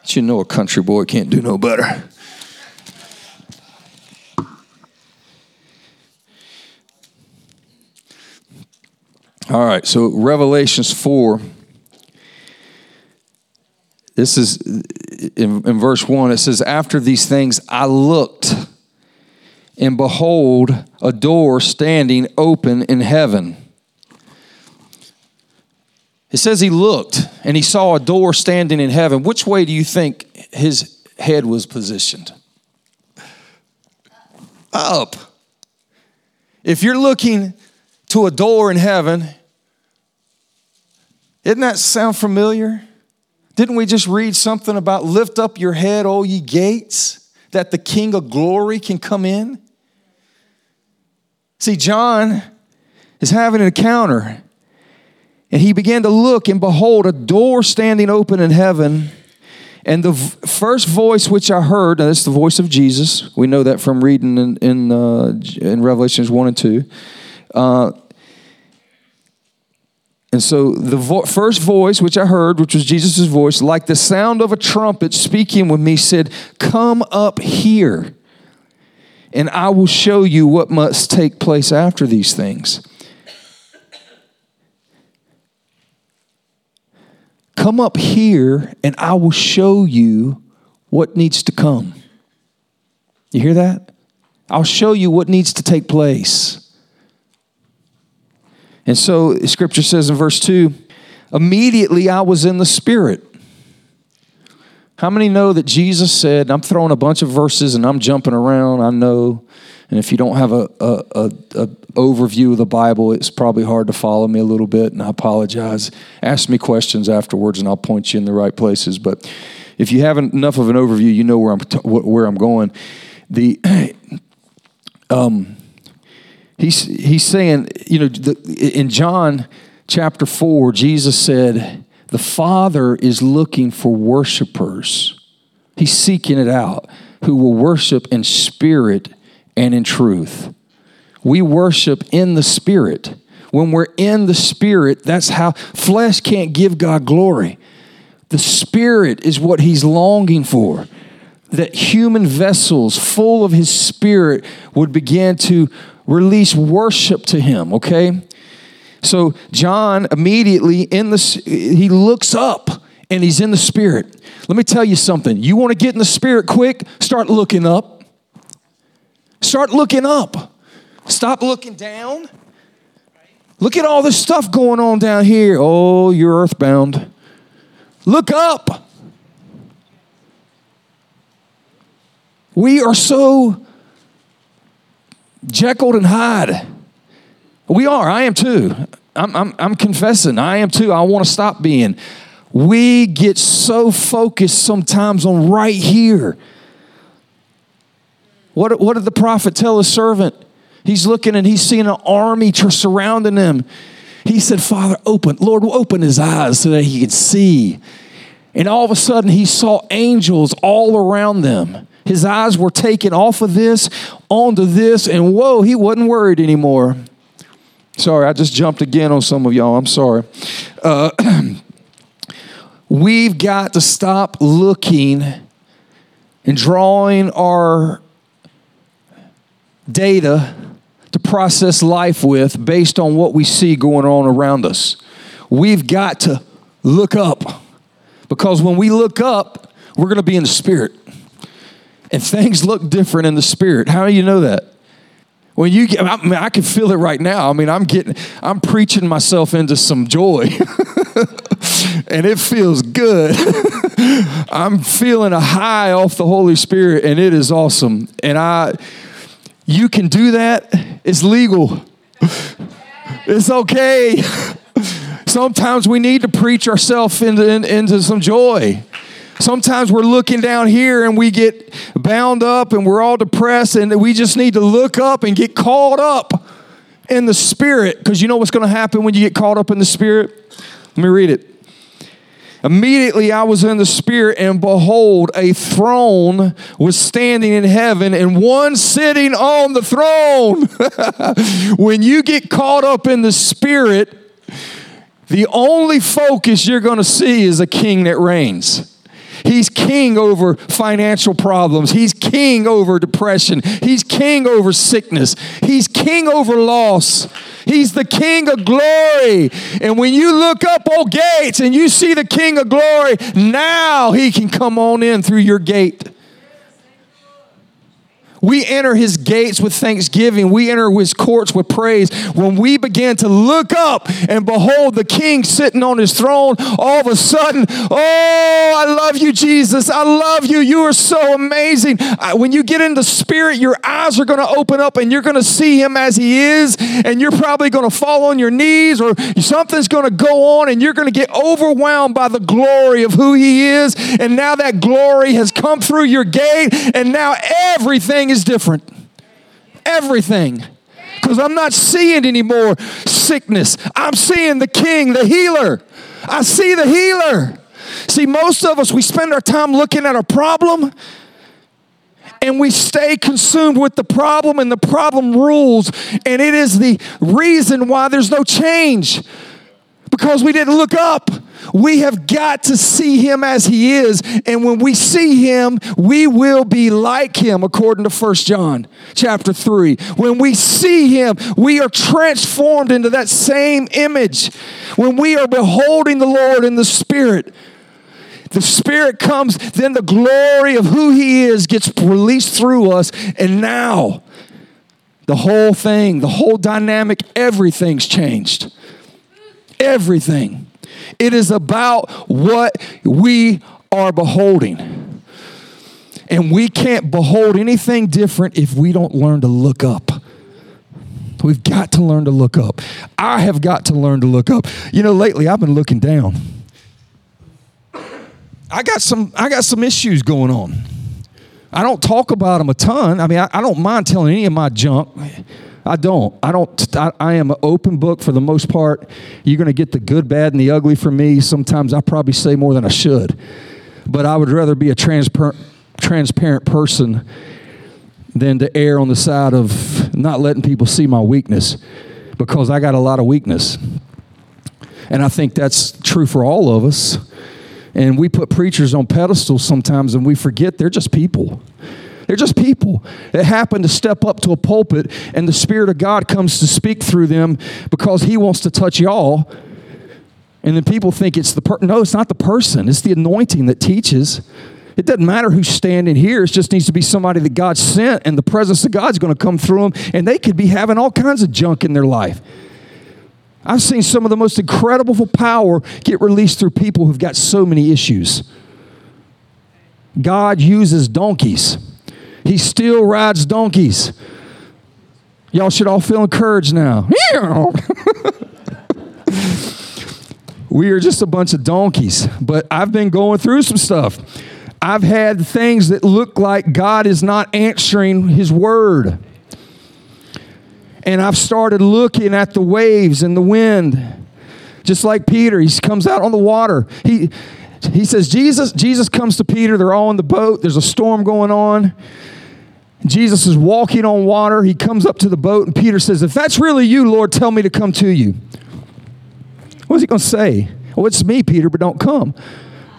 But you know a country boy can't do no better. All right, so Revelations 4. This is in, in, verse 1. It says, After these things I looked, and behold, a door standing open in heaven. It says he looked and he saw a door standing in heaven. Which way do you think his head was positioned? Up. If you're looking to a door in heaven, doesn't that sound familiar? Didn't we just read something about lift up your head, O ye gates, that the King of glory can come in? See, John is having an encounter, and he began to look, and behold, a door standing open in heaven. And the first voice which I heard, and that's the voice of Jesus. We know that from reading in in, uh, in Revelations one and two. Uh, and so the vo- first voice which I heard, which was Jesus' voice, like the sound of a trumpet speaking with me, said, Come up here, and I will show you what must take place after these things. Come up here, and I will show you what needs to come. You hear that? I'll show you what needs to take place. And so scripture says in verse 2 immediately I was in the Spirit. How many know that Jesus said, I'm throwing a bunch of verses and I'm jumping around, I know. And if you don't have a, a, a, a, overview of the Bible, it's probably hard to follow me a little bit, and I apologize. Ask me questions afterwards, and I'll point you in the right places. But if you haven't enough of an overview, you know where I'm where I'm going. The um, he's he's saying, you know, the, in John chapter four, Jesus said, "The Father is looking for worshipers. He's seeking it out who will worship in spirit and in truth. We worship in the spirit. When we're in the spirit, that's how flesh can't give God glory. The spirit is what he's longing for." That human vessels full of his spirit would begin to release worship to him, okay? So John immediately in the he looks up and he's in the spirit. Let me tell you something. You want to get in the spirit quick? Start looking up. Start looking up. Stop looking down. Look at all this stuff going on down here. Oh, you're earthbound. Look up. We are so Jekyll and Hyde. We are. I am too. I'm, I'm, I'm confessing. I am too. I want to stop being. We get so focused sometimes on right here. What, what did the prophet tell his servant? He's looking and he's seeing an army surrounding him. He said, Father, open, Lord, open his eyes so that he could see. And all of a sudden, he saw angels all around them. His eyes were taken off of this onto this, and whoa, he wasn't worried anymore. Sorry, I just jumped again on some of y'all. I'm sorry. Uh, we've got to stop looking and drawing our data to process life with based on what we see going on around us. We've got to look up because when we look up, we're going to be in the spirit and things look different in the spirit. How do you know that? When you get, I, mean, I can feel it right now. I mean, I'm getting, I'm preaching myself into some joy, and it feels good. I'm feeling a high off the Holy Spirit, and it is awesome. And I, you can do that. It's legal. It's okay. Sometimes we need to preach ourselves into, into some joy. Sometimes we're looking down here and we get bound up and we're all depressed, and we just need to look up and get caught up in the Spirit. Because you know what's going to happen when you get caught up in the Spirit? Let me read it. Immediately I was in the Spirit, and behold, a throne was standing in heaven, and one sitting on the throne. when you get caught up in the Spirit, the only focus you're going to see is a king that reigns. He's king over financial problems. He's king over depression. He's king over sickness. He's king over loss. He's the king of glory. And when you look up, oh gates, and you see the king of glory, now he can come on in through your gate. We enter his gates with thanksgiving. We enter his courts with praise. When we begin to look up and behold the king sitting on his throne, all of a sudden, oh, I love you, Jesus. I love you. You are so amazing. Uh, when you get in the spirit, your eyes are going to open up and you're going to see him as he is. And you're probably going to fall on your knees or something's going to go on and you're going to get overwhelmed by the glory of who he is. And now that glory has come through your gate and now everything everything is different. Everything. Because I'm not seeing anymore sickness. I'm seeing the king, the healer. I see the healer. See, most of us, we spend our time looking at a problem and we stay consumed with the problem, and the problem rules, and it is the reason why there's no change because we didn't look up. We have got to see him as he is. And when we see him, we will be like him, according to First John chapter 3. When we see him, we are transformed into that same image. When we are beholding the Lord in the Spirit, the Spirit comes, then the glory of who He is gets released through us. And now, the whole thing, the whole dynamic, everything's changed. Everything. It is about what we are beholding. And we can't behold anything different if we don't learn to look up. We've got to learn to look up. I have got to learn to look up. You know, lately I've been looking down. I got some I got some issues going on. I don't talk about them a ton. I mean, I, I don't mind telling any of my junk. I don't. I don't. I, I am an open book for the most part. You're going to get the good, bad, and the ugly from me. Sometimes I probably say more than I should, but I would rather be a transparent, transparent person than to err on the side of not letting people see my weakness, because I got a lot of weakness, and I think that's true for all of us. And we put preachers on pedestals sometimes, and we forget they're just people. They're just people that happen to step up to a pulpit and the Spirit of God comes to speak through them because He wants to touch y'all. And then people think it's the person. No, it's not the person, it's the anointing that teaches. It doesn't matter who's standing here. It just needs to be somebody that God sent, and the presence of God's going to come through them, and they could be having all kinds of junk in their life. I've seen some of the most incredible power get released through people who've got so many issues. God uses donkeys. He still rides donkeys. Y'all should all feel encouraged now. we are just a bunch of donkeys, but I've been going through some stuff. I've had things that look like God is not answering His word. And I've started looking at the waves and the wind. Just like Peter, he comes out on the water. He, he says, Jesus, Jesus comes to Peter. They're all in the boat. There's a storm going on. Jesus is walking on water. He comes up to the boat, and Peter says, If that's really you, Lord, tell me to come to you. What's he going to say? Well, it's me, Peter, but don't come.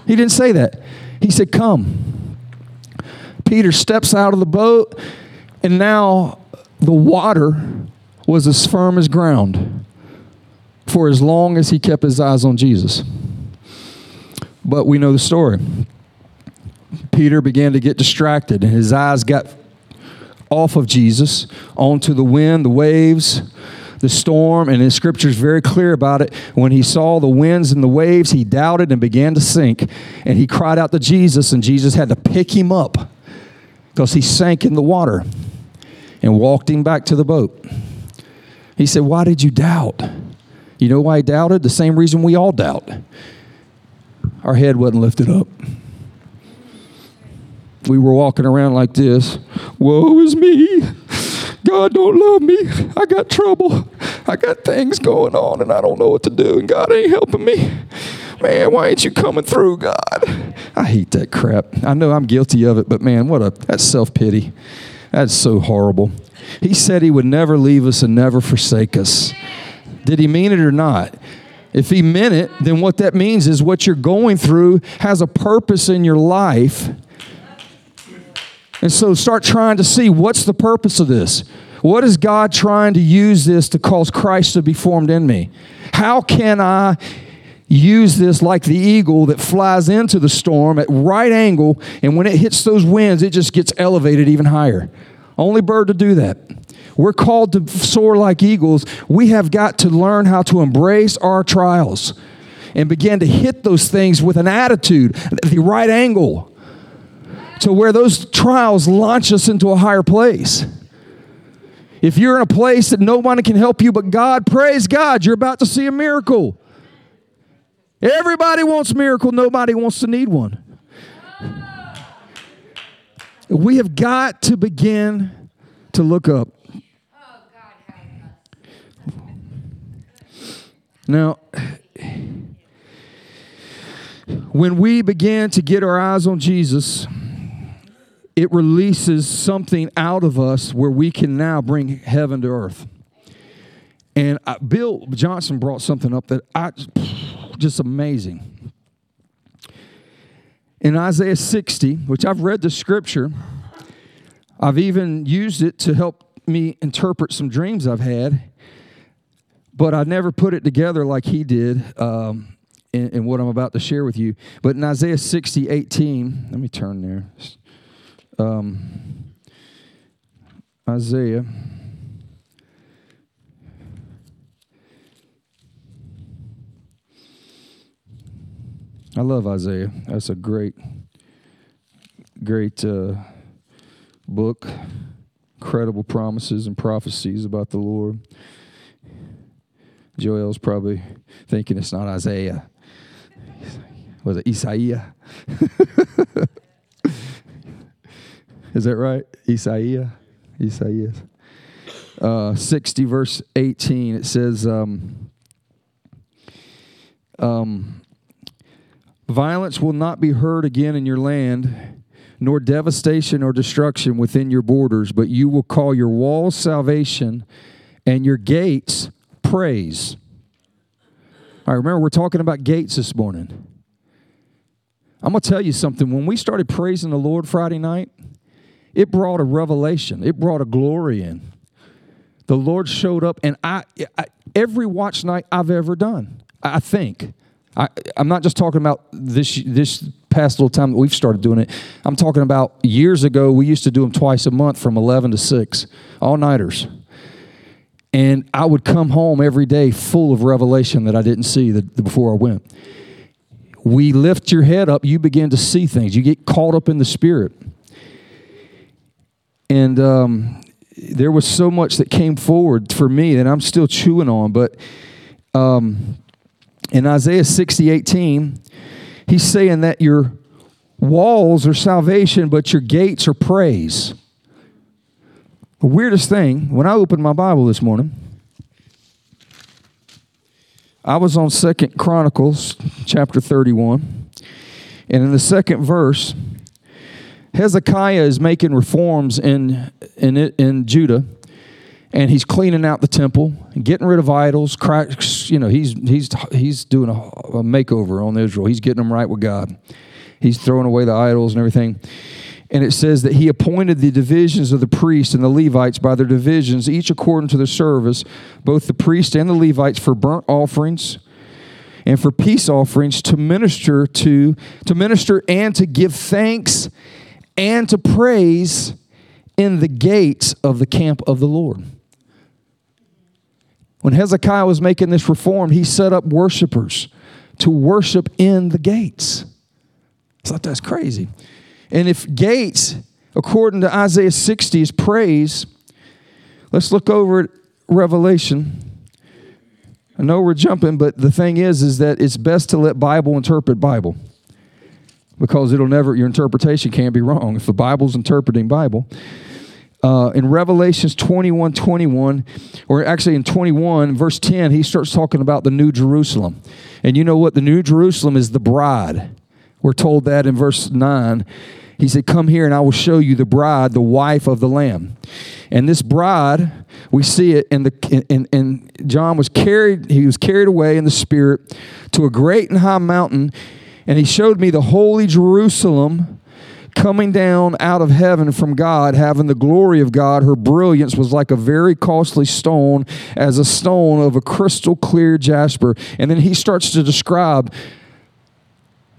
He didn't say that. He said, Come. Peter steps out of the boat, and now the water was as firm as ground for as long as he kept his eyes on Jesus. But we know the story. Peter began to get distracted, and his eyes got off of Jesus onto the wind, the waves, the storm, and the scripture is very clear about it. When he saw the winds and the waves, he doubted and began to sink. And he cried out to Jesus, and Jesus had to pick him up because he sank in the water and walked him back to the boat. He said, Why did you doubt? You know why he doubted? The same reason we all doubt. Our head wasn't lifted up we were walking around like this Woe is me. God don't love me. I got trouble. I got things going on and I don't know what to do, and God ain't helping me. Man, why ain't you coming through, God? I hate that crap. I know I'm guilty of it, but man, what a that's self-pity. That's so horrible. He said he would never leave us and never forsake us. Did he mean it or not? If he meant it, then what that means is what you're going through has a purpose in your life and so start trying to see what's the purpose of this? What is God trying to use this to cause Christ to be formed in me? How can I use this like the eagle that flies into the storm at right angle and when it hits those winds it just gets elevated even higher? Only bird to do that. We're called to soar like eagles. We have got to learn how to embrace our trials and begin to hit those things with an attitude, the right angle, to where those trials launch us into a higher place. If you're in a place that nobody can help you but God, praise God, you're about to see a miracle. Everybody wants a miracle, nobody wants to need one. We have got to begin to look up. Now, when we begin to get our eyes on Jesus, it releases something out of us where we can now bring heaven to earth. And I, Bill Johnson brought something up that I just amazing. In Isaiah 60, which I've read the scripture, I've even used it to help me interpret some dreams I've had, but I never put it together like he did um, in, in, what I'm about to share with you. But in Isaiah 60, 18, let me turn there. Um, Isaiah. I love Isaiah. That's a great, great uh, book. Incredible promises and prophecies about the Lord. Joel's probably thinking it's not Isaiah. Was it Isaiah? Is that right? Isaiah? Isaiah. Uh, 60, verse 18, it says, um, um, Violence will not be heard again in your land, nor devastation or destruction within your borders, but you will call your walls salvation and your gates praise. I remember we're talking about gates this morning. I'm going to tell you something. When we started praising the Lord Friday night, it brought a revelation, it brought a glory in. The Lord showed up, and I, I every watch night I've ever done, I think, I, am not just talking about this this past little time that we've started doing it. I'm talking about years ago. We used to do them twice a month from 11 to 6, all nighters. And I would come home every day full of revelation that I didn't see the, the, before I went. We lift your head up, you begin to see things. You get caught up in the spirit. And um, there was so much that came forward for me that I'm still chewing on. But um, in Isaiah 60, 18, he's saying that your walls are salvation, but your gates are praise. The weirdest thing, when I opened my Bible this morning, I was on Second Chronicles chapter 31. And in the second verse, Hezekiah is making reforms in, in, in Judah and he's cleaning out the temple getting rid of idols. Cracks, you know, he's he's he's doing a, a, makeover on Israel. He's getting them right with God. He's throwing away the idols and everything. And it says that he appointed the divisions of the priests and the Levites by their divisions, each according to their service, both the priests and the Levites for burnt offerings and for peace offerings to minister to to minister and to give thanks and to praise in the gates of the camp of the Lord. When Hezekiah was making this reform, he set up worshipers to worship in the gates. I thought that's crazy. And if gates, according to Isaiah 60, is praise, let's look over at Revelation. I know we're jumping, but the thing is, is that it's best to let Bible interpret Bible because it'll never your interpretation can't be wrong if the Bible's interpreting Bible uh, in Revelations 21 21, or actually in 21, verse 10, he starts talking about the New Jerusalem. And you know what? The New Jerusalem is the bride. We're told that in verse 9. He said, Come here and I will show you the bride, the wife of the Lamb. And this bride, we see it in the in, in John was carried, he was carried away in the spirit to a great and high mountain, and he showed me the holy Jerusalem coming down out of heaven from God, having the glory of God. Her brilliance was like a very costly stone, as a stone of a crystal clear jasper. And then he starts to describe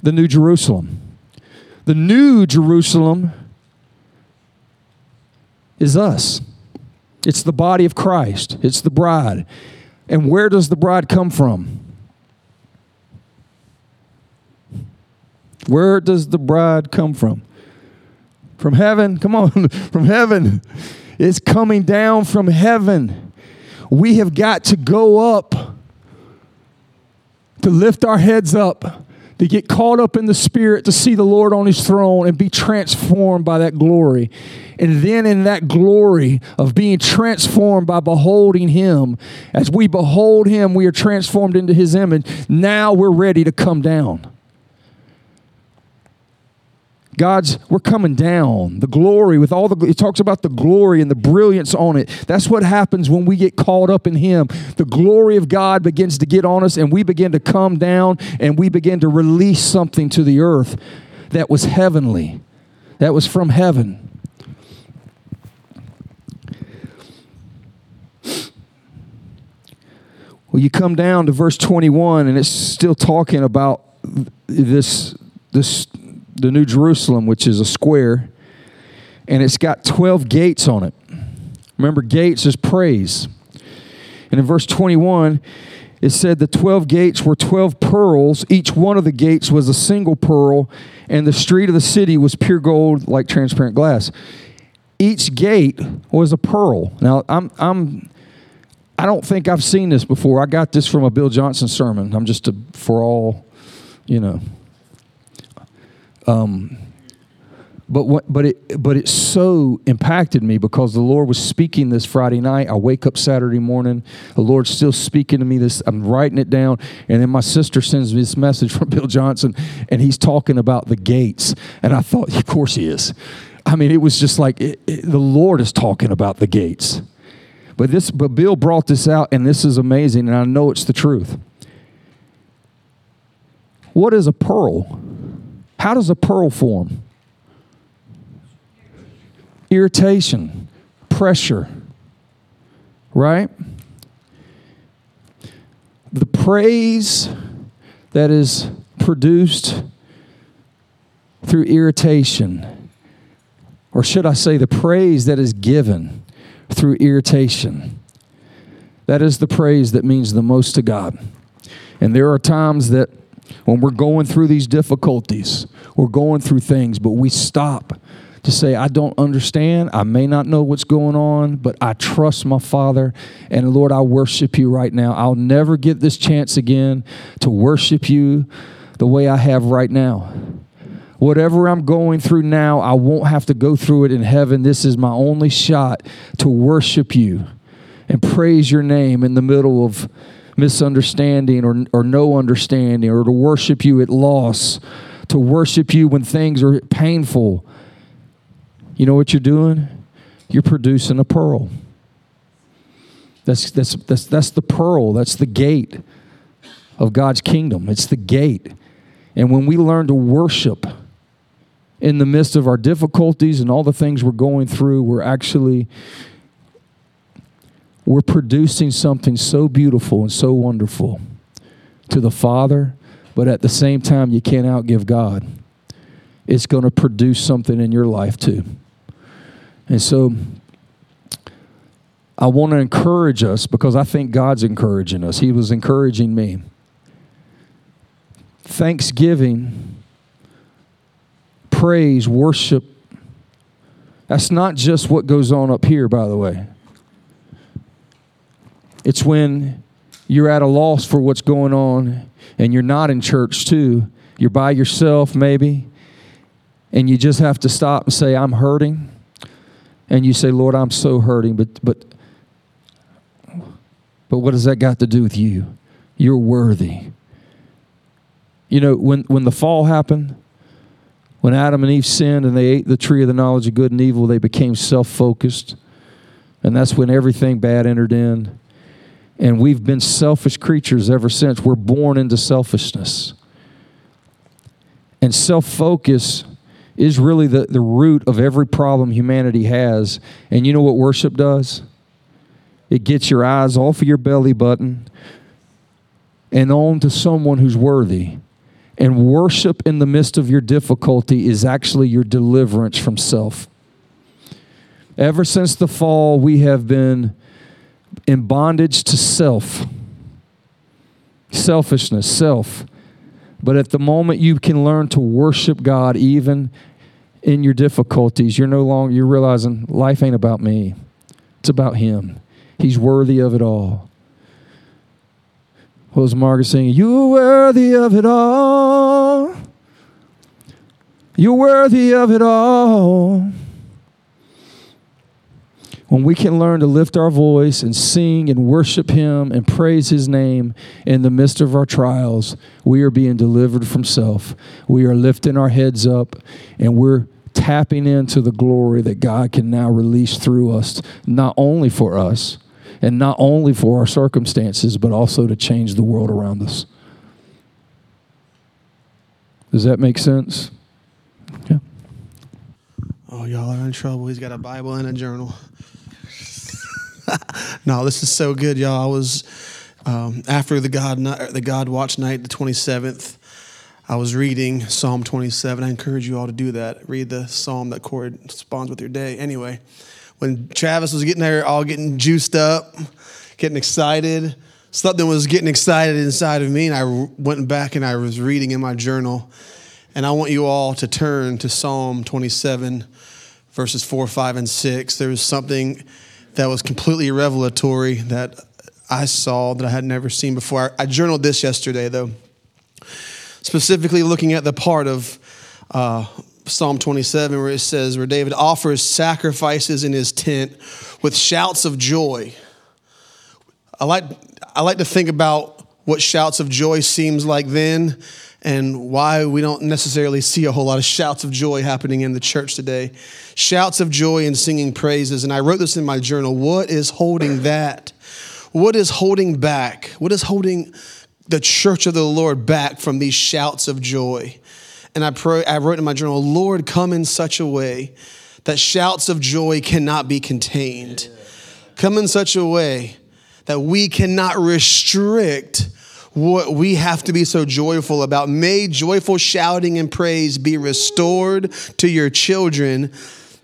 the New Jerusalem. The New Jerusalem is us. It's the body of Christ, it's the bride. And where does the bride come from? Where does the bride come from? From heaven. Come on, from heaven. It's coming down from heaven. We have got to go up to lift our heads up, to get caught up in the Spirit, to see the Lord on His throne and be transformed by that glory. And then, in that glory of being transformed by beholding Him, as we behold Him, we are transformed into His image. Now we're ready to come down. God's, we're coming down. The glory with all the, it talks about the glory and the brilliance on it. That's what happens when we get caught up in Him. The glory of God begins to get on us and we begin to come down and we begin to release something to the earth that was heavenly, that was from heaven. Well, you come down to verse 21 and it's still talking about this, this the New Jerusalem, which is a square, and it's got 12 gates on it. Remember, gates is praise. And in verse 21, it said the 12 gates were 12 pearls. Each one of the gates was a single pearl, and the street of the city was pure gold like transparent glass. Each gate was a pearl. Now, I'm, I'm, I don't think I've seen this before. I got this from a Bill Johnson sermon. I'm just a, for all, you know, um, but what, but it but it so impacted me because the Lord was speaking this Friday night. I wake up Saturday morning. The Lord's still speaking to me. This I'm writing it down, and then my sister sends me this message from Bill Johnson, and he's talking about the gates. And I thought, of course he is. I mean, it was just like it, it, the Lord is talking about the gates. But this, but Bill brought this out, and this is amazing, and I know it's the truth. What is a pearl? How does a pearl form? Irritation, pressure, right? The praise that is produced through irritation, or should I say, the praise that is given through irritation. That is the praise that means the most to God. And there are times that when we're going through these difficulties, we're going through things, but we stop to say, I don't understand. I may not know what's going on, but I trust my Father. And Lord, I worship you right now. I'll never get this chance again to worship you the way I have right now. Whatever I'm going through now, I won't have to go through it in heaven. This is my only shot to worship you and praise your name in the middle of misunderstanding or, or no understanding, or to worship you at loss, to worship you when things are painful. You know what you're doing? You're producing a pearl. That's, that's, that's, that's the pearl, that's the gate of God's kingdom. It's the gate. And when we learn to worship in the midst of our difficulties and all the things we're going through, we're actually we're producing something so beautiful and so wonderful to the Father, but at the same time, you can't outgive God. It's going to produce something in your life too. And so, I want to encourage us because I think God's encouraging us. He was encouraging me. Thanksgiving, praise, worship, that's not just what goes on up here, by the way. It's when you're at a loss for what's going on and you're not in church too. You're by yourself, maybe, and you just have to stop and say, I'm hurting. And you say, Lord, I'm so hurting, but, but, but what does that got to do with you? You're worthy. You know, when, when the fall happened, when Adam and Eve sinned and they ate the tree of the knowledge of good and evil, they became self focused. And that's when everything bad entered in. And we've been selfish creatures ever since. We're born into selfishness. And self focus is really the, the root of every problem humanity has. And you know what worship does? It gets your eyes off of your belly button and on to someone who's worthy. And worship in the midst of your difficulty is actually your deliverance from self. Ever since the fall, we have been in bondage to self, selfishness, self. But at the moment you can learn to worship God even in your difficulties, you're no longer you're realizing life ain't about me. It's about him. He's worthy of it all. What was Margaret singing? You're worthy of it all. You're worthy of it all. When we can learn to lift our voice and sing and worship Him and praise His name in the midst of our trials, we are being delivered from self. We are lifting our heads up and we're tapping into the glory that God can now release through us, not only for us and not only for our circumstances, but also to change the world around us. Does that make sense? Yeah. Oh, y'all are in trouble. He's got a Bible and a journal. no, this is so good, y'all. I was um, after the God the God Watch night, the twenty seventh. I was reading Psalm 27. I encourage you all to do that. Read the psalm that corresponds with your day. Anyway, when Travis was getting there, all getting juiced up, getting excited, something was getting excited inside of me, and I went back and I was reading in my journal. And I want you all to turn to Psalm 27, verses 4, 5, and 6. There was something that was completely revelatory that I saw that I had never seen before. I, journaled this yesterday, though specifically looking at the part of uh, Psalm 27 where it says, where David offers sacrifices in his tent with shouts of joy. I like, I like to think about what shouts of joy seems like then and why we don't necessarily see a whole lot of shouts of joy happening in the church today. Shouts of joy and singing praises. And I wrote this in my journal. What is holding that? What is holding back? What is holding the church of the Lord back from these shouts of joy. And I pray, I wrote in my journal, Lord, come in such a way that shouts of joy cannot be contained. Come in such a way that we cannot restrict what we have to be so joyful about. May joyful shouting and praise be restored to your children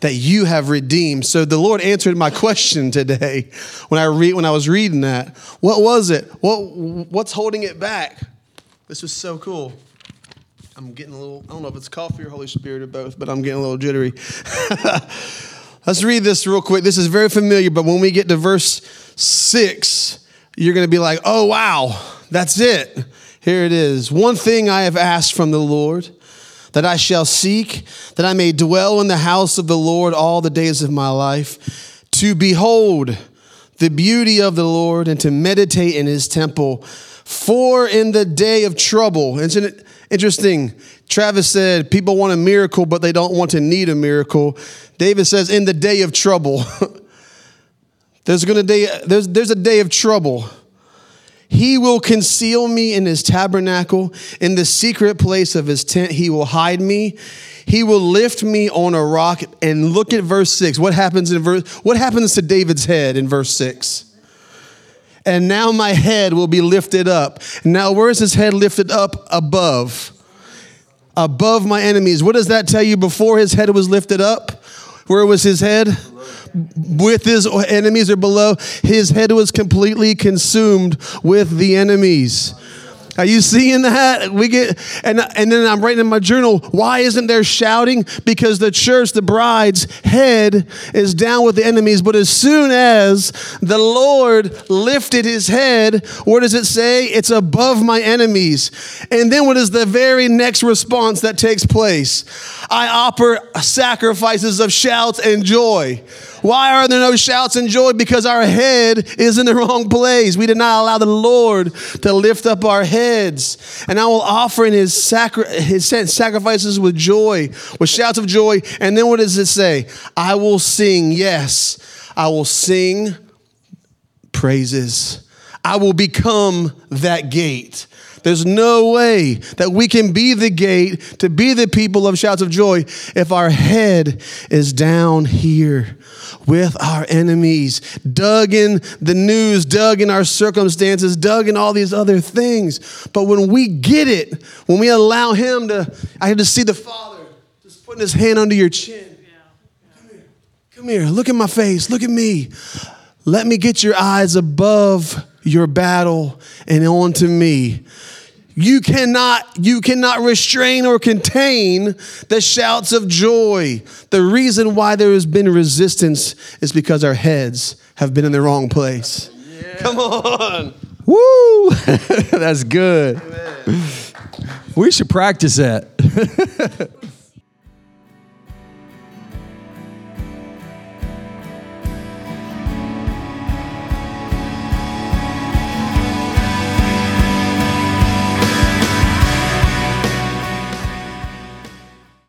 that you have redeemed. So the Lord answered my question today when I read when I was reading that. What was it? What what's holding it back? This was so cool. I'm getting a little I don't know if it's coffee or Holy Spirit or both, but I'm getting a little jittery. Let's read this real quick. This is very familiar, but when we get to verse 6, you're going to be like, "Oh wow, that's it." Here it is. One thing I have asked from the Lord, that I shall seek, that I may dwell in the house of the Lord all the days of my life, to behold the beauty of the Lord and to meditate in his temple. For in the day of trouble, isn't it interesting? Travis said people want a miracle, but they don't want to need a miracle. David says, in the day of trouble, there's gonna day, there's, there's a day of trouble. He will conceal me in his tabernacle. In the secret place of his tent, he will hide me. He will lift me on a rock. And look at verse 6. What happens in verse what happens to David's head in verse 6? And now my head will be lifted up. Now, where is his head lifted up? Above. Above my enemies. What does that tell you before his head was lifted up? Where was his head? With his enemies or below. His head was completely consumed with the enemies. Are you seeing that? We get and and then I'm writing in my journal, why isn't there shouting? Because the church, the bride's head is down with the enemies, but as soon as the Lord lifted his head, what does it say? It's above my enemies. And then what is the very next response that takes place? I offer sacrifices of shouts and joy. Why are there no shouts and joy? Because our head is in the wrong place. We did not allow the Lord to lift up our heads. And I will offer in his, sacri- his sacrifices with joy, with shouts of joy. And then what does it say? I will sing, yes, I will sing praises. I will become that gate. There's no way that we can be the gate to be the people of shouts of joy if our head is down here with our enemies, dug in the news, dug in our circumstances, dug in all these other things. But when we get it, when we allow Him to, I had to see the Father just putting His hand under your chin. Come here. Come here, look at my face, look at me. Let me get your eyes above your battle and onto me. You cannot, you cannot restrain or contain the shouts of joy. The reason why there has been resistance is because our heads have been in the wrong place. Come on. Woo! That's good. We should practice that.